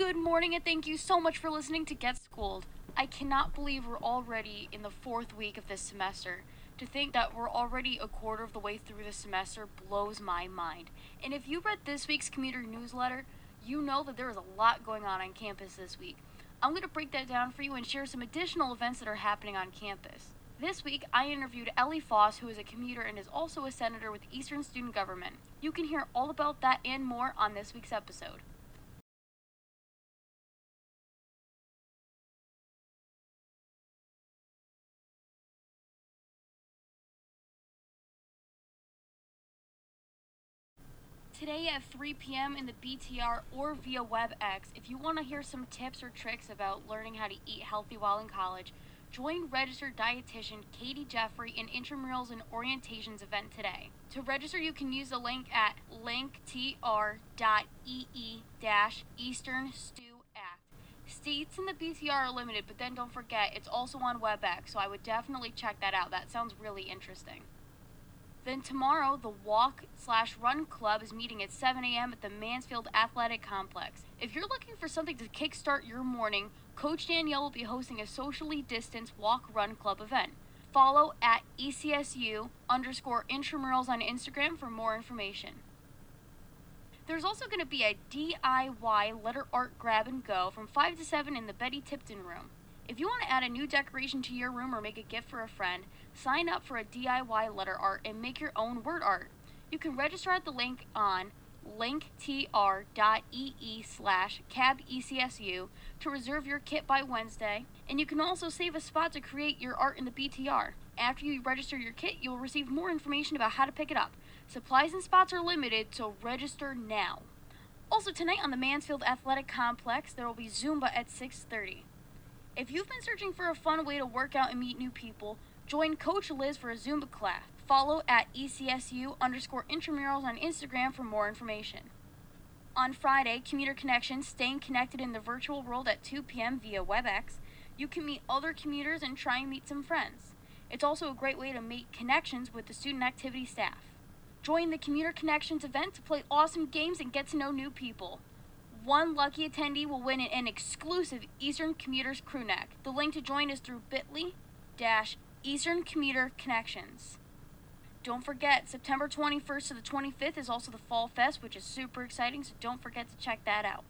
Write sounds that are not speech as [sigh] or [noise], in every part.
Good morning, and thank you so much for listening to Get Schooled. I cannot believe we're already in the fourth week of this semester. To think that we're already a quarter of the way through the semester blows my mind. And if you read this week's commuter newsletter, you know that there is a lot going on on campus this week. I'm going to break that down for you and share some additional events that are happening on campus. This week, I interviewed Ellie Foss, who is a commuter and is also a senator with Eastern Student Government. You can hear all about that and more on this week's episode. Today at 3 p.m. in the BTR or via WebEx, if you want to hear some tips or tricks about learning how to eat healthy while in college, join registered dietitian Katie Jeffrey in Intramurals and Orientations event today. To register, you can use the link at linktr.ee Eastern Stew Act. Seats in the BTR are limited, but then don't forget, it's also on WebEx, so I would definitely check that out. That sounds really interesting. Then tomorrow, the Walk slash Run Club is meeting at 7 a.m. at the Mansfield Athletic Complex. If you're looking for something to kickstart your morning, Coach Danielle will be hosting a socially distanced Walk Run Club event. Follow at ECSU underscore intramurals on Instagram for more information. There's also going to be a DIY letter art grab and go from 5 to 7 in the Betty Tipton room. If you want to add a new decoration to your room or make a gift for a friend, sign up for a DIY letter art and make your own word art. You can register at the link on linktr.ee slash cabecsu to reserve your kit by Wednesday, and you can also save a spot to create your art in the BTR. After you register your kit, you will receive more information about how to pick it up. Supplies and spots are limited, so register now. Also tonight on the Mansfield Athletic Complex, there will be Zumba at 6:30. If you've been searching for a fun way to work out and meet new people, join Coach Liz for a Zumba class. Follow at ECSU underscore intramurals on Instagram for more information. On Friday, Commuter Connections, staying connected in the virtual world at 2 p.m. via WebEx, you can meet other commuters and try and meet some friends. It's also a great way to make connections with the student activity staff. Join the Commuter Connections event to play awesome games and get to know new people. One lucky attendee will win an exclusive Eastern Commuters crew neck. The link to join is through bit.ly dash Eastern Commuter Connections. Don't forget, September 21st to the 25th is also the Fall Fest, which is super exciting, so don't forget to check that out.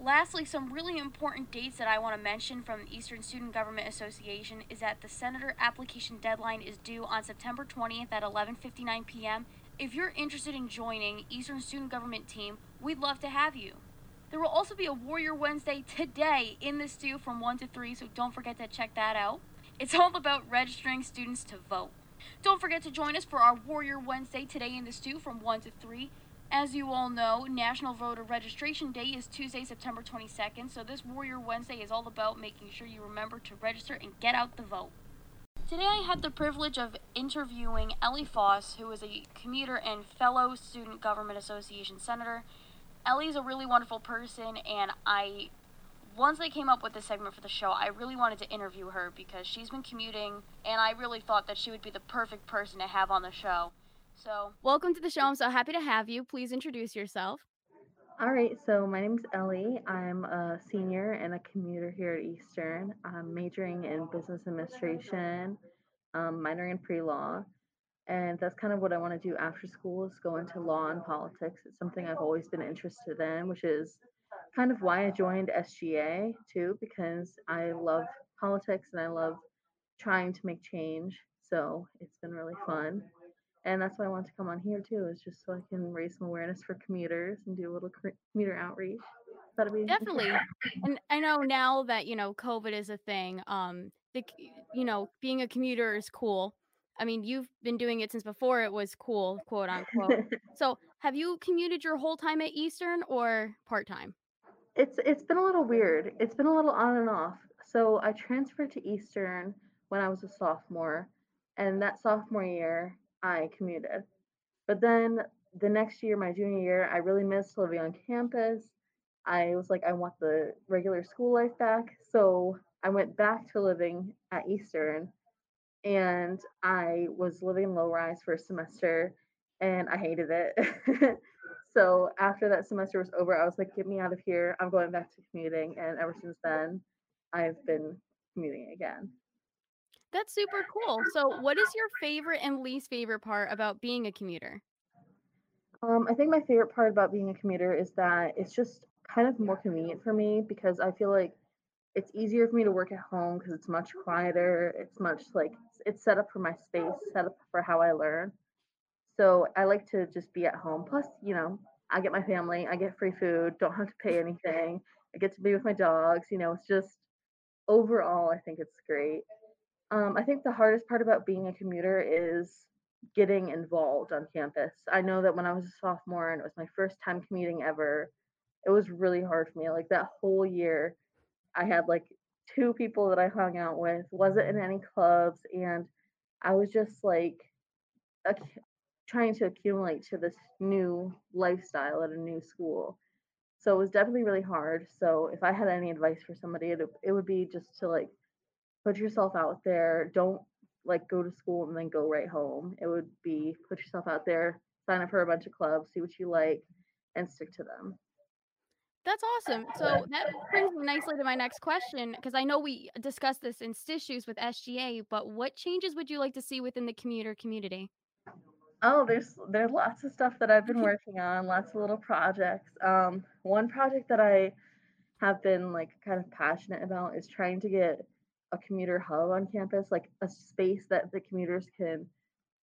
Lastly, some really important dates that I want to mention from the Eastern Student Government Association is that the senator application deadline is due on September 20th at 11:59 p.m. If you're interested in joining Eastern Student Government team, we'd love to have you. There will also be a Warrior Wednesday today in the stew from 1 to 3, so don't forget to check that out. It's all about registering students to vote. Don't forget to join us for our Warrior Wednesday today in the stew from 1 to 3. As you all know, National Voter Registration Day is Tuesday, September 22nd, so this Warrior Wednesday is all about making sure you remember to register and get out the vote. Today I had the privilege of interviewing Ellie Foss, who is a commuter and fellow Student Government Association senator. Ellie's a really wonderful person, and I once I came up with this segment for the show, I really wanted to interview her because she's been commuting, and I really thought that she would be the perfect person to have on the show. So, welcome to the show. I'm so happy to have you. Please introduce yourself. All right, so my name's Ellie. I'm a senior and a commuter here at Eastern. I'm majoring in business administration, um, minoring in pre-law, and that's kind of what I want to do after school is go into law and politics. It's something I've always been interested in, which is kind of why I joined SGA too, because I love politics and I love trying to make change. So it's been really fun. And that's why I want to come on here too, is just so I can raise some awareness for commuters and do a little commuter outreach. That'd be definitely. and I know now that you know COVID is a thing. Um, the you know being a commuter is cool. I mean, you've been doing it since before it was cool, quote unquote. [laughs] so, have you commuted your whole time at Eastern or part time? It's it's been a little weird. It's been a little on and off. So I transferred to Eastern when I was a sophomore, and that sophomore year I commuted. But then the next year, my junior year, I really missed living on campus. I was like, I want the regular school life back. So I went back to living at Eastern and I was living low rise for a semester and I hated it. [laughs] so after that semester was over, I was like, get me out of here. I'm going back to commuting. And ever since then, I've been commuting again. That's super cool. So, what is your favorite and least favorite part about being a commuter? Um, I think my favorite part about being a commuter is that it's just kind of more convenient for me because I feel like it's easier for me to work at home because it's much quieter. It's much like it's set up for my space, set up for how I learn. So I like to just be at home. Plus, you know, I get my family, I get free food, don't have to pay anything. I get to be with my dogs. You know, it's just overall, I think it's great. Um, I think the hardest part about being a commuter is getting involved on campus. I know that when I was a sophomore and it was my first time commuting ever, it was really hard for me. Like that whole year, I had like two people that I hung out with, wasn't in any clubs, and I was just like ac- trying to accumulate to this new lifestyle at a new school. So it was definitely really hard. So if I had any advice for somebody, it, it would be just to like put yourself out there. Don't like go to school and then go right home. It would be put yourself out there, sign up for a bunch of clubs, see what you like, and stick to them. That's awesome. So that brings me nicely to my next question because I know we discussed this in issues with SGA, but what changes would you like to see within the commuter community? Oh, there's there's lots of stuff that I've been [laughs] working on, lots of little projects. Um, one project that I have been like kind of passionate about is trying to get a commuter hub on campus, like a space that the commuters can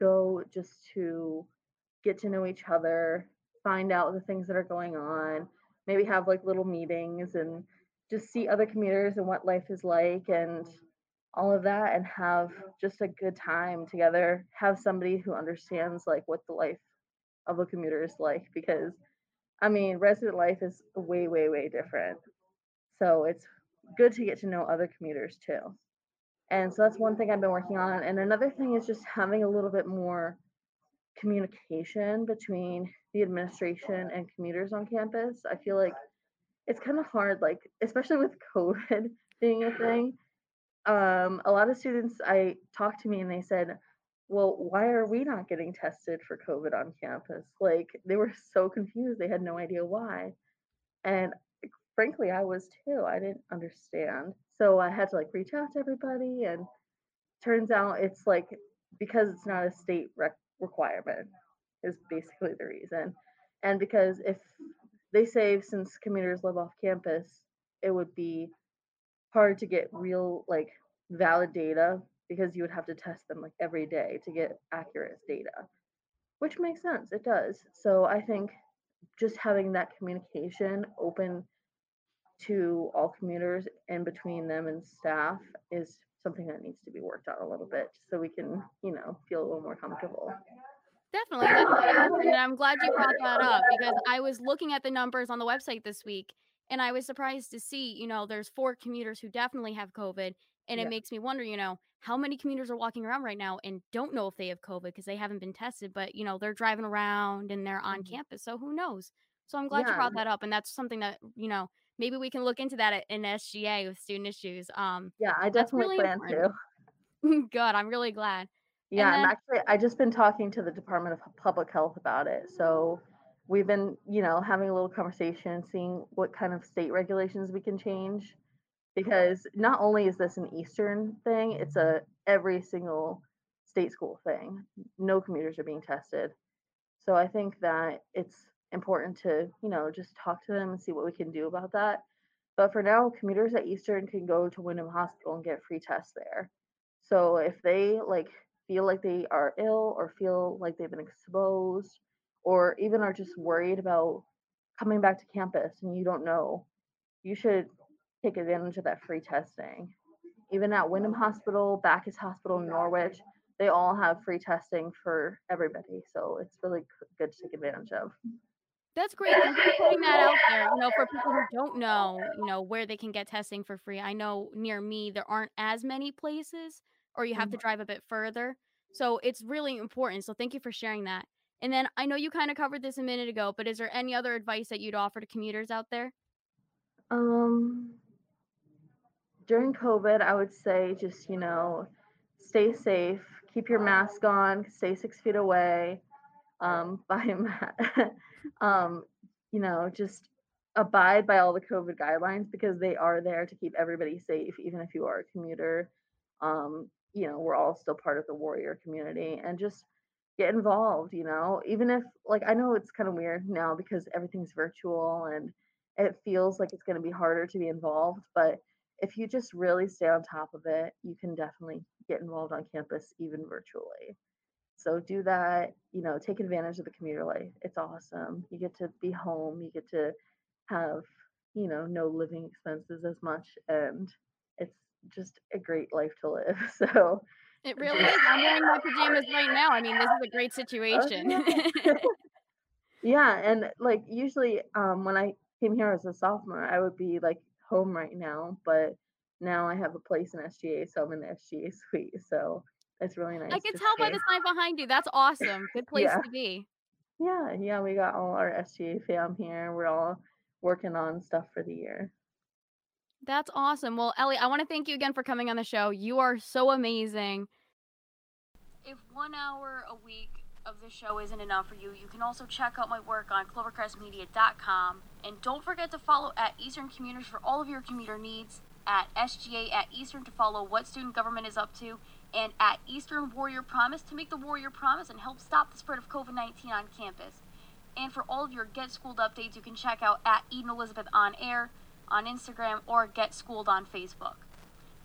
go just to get to know each other, find out the things that are going on, maybe have like little meetings and just see other commuters and what life is like and all of that and have just a good time together have somebody who understands like what the life of a commuter is like because i mean resident life is way way way different. So it's good to get to know other commuters too and so that's one thing i've been working on and another thing is just having a little bit more communication between the administration and commuters on campus i feel like it's kind of hard like especially with [laughs] covid being a thing um, a lot of students I talked to me and they said, well, why are we not getting tested for COVID on campus? Like they were so confused. They had no idea why. And frankly, I was too. I didn't understand. So I had to like reach out to everybody and turns out it's like because it's not a state rec- requirement is basically the reason. And because if they say since commuters live off campus, it would be hard to get real like valid data because you would have to test them like every day to get accurate data which makes sense it does so i think just having that communication open to all commuters and between them and staff is something that needs to be worked out a little bit so we can you know feel a little more comfortable Definitely. That's and I'm glad you brought that up because I was looking at the numbers on the website this week and I was surprised to see, you know, there's four commuters who definitely have COVID. And it yeah makes me wonder, you know, how many commuters are walking around right now and don't know if they have COVID because they haven't been tested, but, you know, they're driving around and they're on Mhm. campus. So who knows? So I'm glad you brought that up. And that's something that, you know, maybe we can look into that at- in SGA with student issues. Um, yeah i definitely really plan important. to [laughs] Good. I'm really glad. And Yeah, I'm then, actually I just been talking to the Department of Public Health about it. So we've been, you know, having a little conversation, seeing what kind of state regulations we can change. Because not only is this an Eastern thing, it's a every single state school thing. No commuters are being tested. So I think that it's important to, you know, just talk to them and see what we can do about that. But for now, commuters at Eastern can go to Windham Hospital and get free tests there. So if they like feel like they are ill or feel like they've been exposed or even are just worried about coming back to campus and you don't know, you should take advantage of that free testing. Even at Windham Hospital, Backus Hospital Norwich, they all have free testing for everybody. So it's really good to take advantage of. That's great. Thank you for putting that out there. You know, for people who don't know, you know, where they can get testing for free. I know near me there aren't as many places or you have to Mhm. drive a bit further. So it's really important. So thank you for sharing that. And then I know you kind of covered this a minute ago, but is there any other advice that you'd offer to commuters out there? Um, during COVID, I would say just, you know, stay safe, keep your mask on, stay six feet away, um, [laughs] buy a ma- um, you know, just abide by all the COVID guidelines because they are there to keep everybody safe, even if you are a commuter. Um, you know, we're all still part of the warrior community and just get involved, you know, even if like I know it's kind of weird now because everything's virtual and it feels like it's going to be harder to be involved, but if you just really stay on top of it, you can definitely get involved on campus even virtually. So do that, you know, take advantage of the commuter life. It's awesome. You get to be home, you get to have, you know, no living expenses as much and it's just a great life to live. [laughs] So it really is. I'm wearing my pajamas right now. I mean, this is a great situation. yeah. [laughs] yeah, and like usually um when I came here as a sophomore, I would be like home right now, but now I have a place in SGA, so I'm in the SGA suite. So it's really nice. I can tell by the sign behind you. That's awesome. Good [laughs] place Yeah. to be. Yeah, yeah, we got all our SGA fam here. We're all working on stuff for the year. That's awesome. Well, Ellie, I want to thank you again for coming on the show. You are so amazing. If one hour a week of the show isn't enough for you, you can also check out my work on clovercrestmedia.com. And don't forget to follow at Eastern Commuters for all of your commuter needs, at SGA at Eastern to follow what student government is up to, and at Eastern Warrior Promise to make the Warrior Promise and help stop the spread of COVID 19 on campus. And for all of your Get Schooled updates, you can check out at Eden Elizabeth on air on Instagram or Get Schooled on Facebook.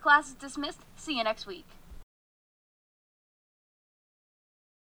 Class is dismissed. See you next week.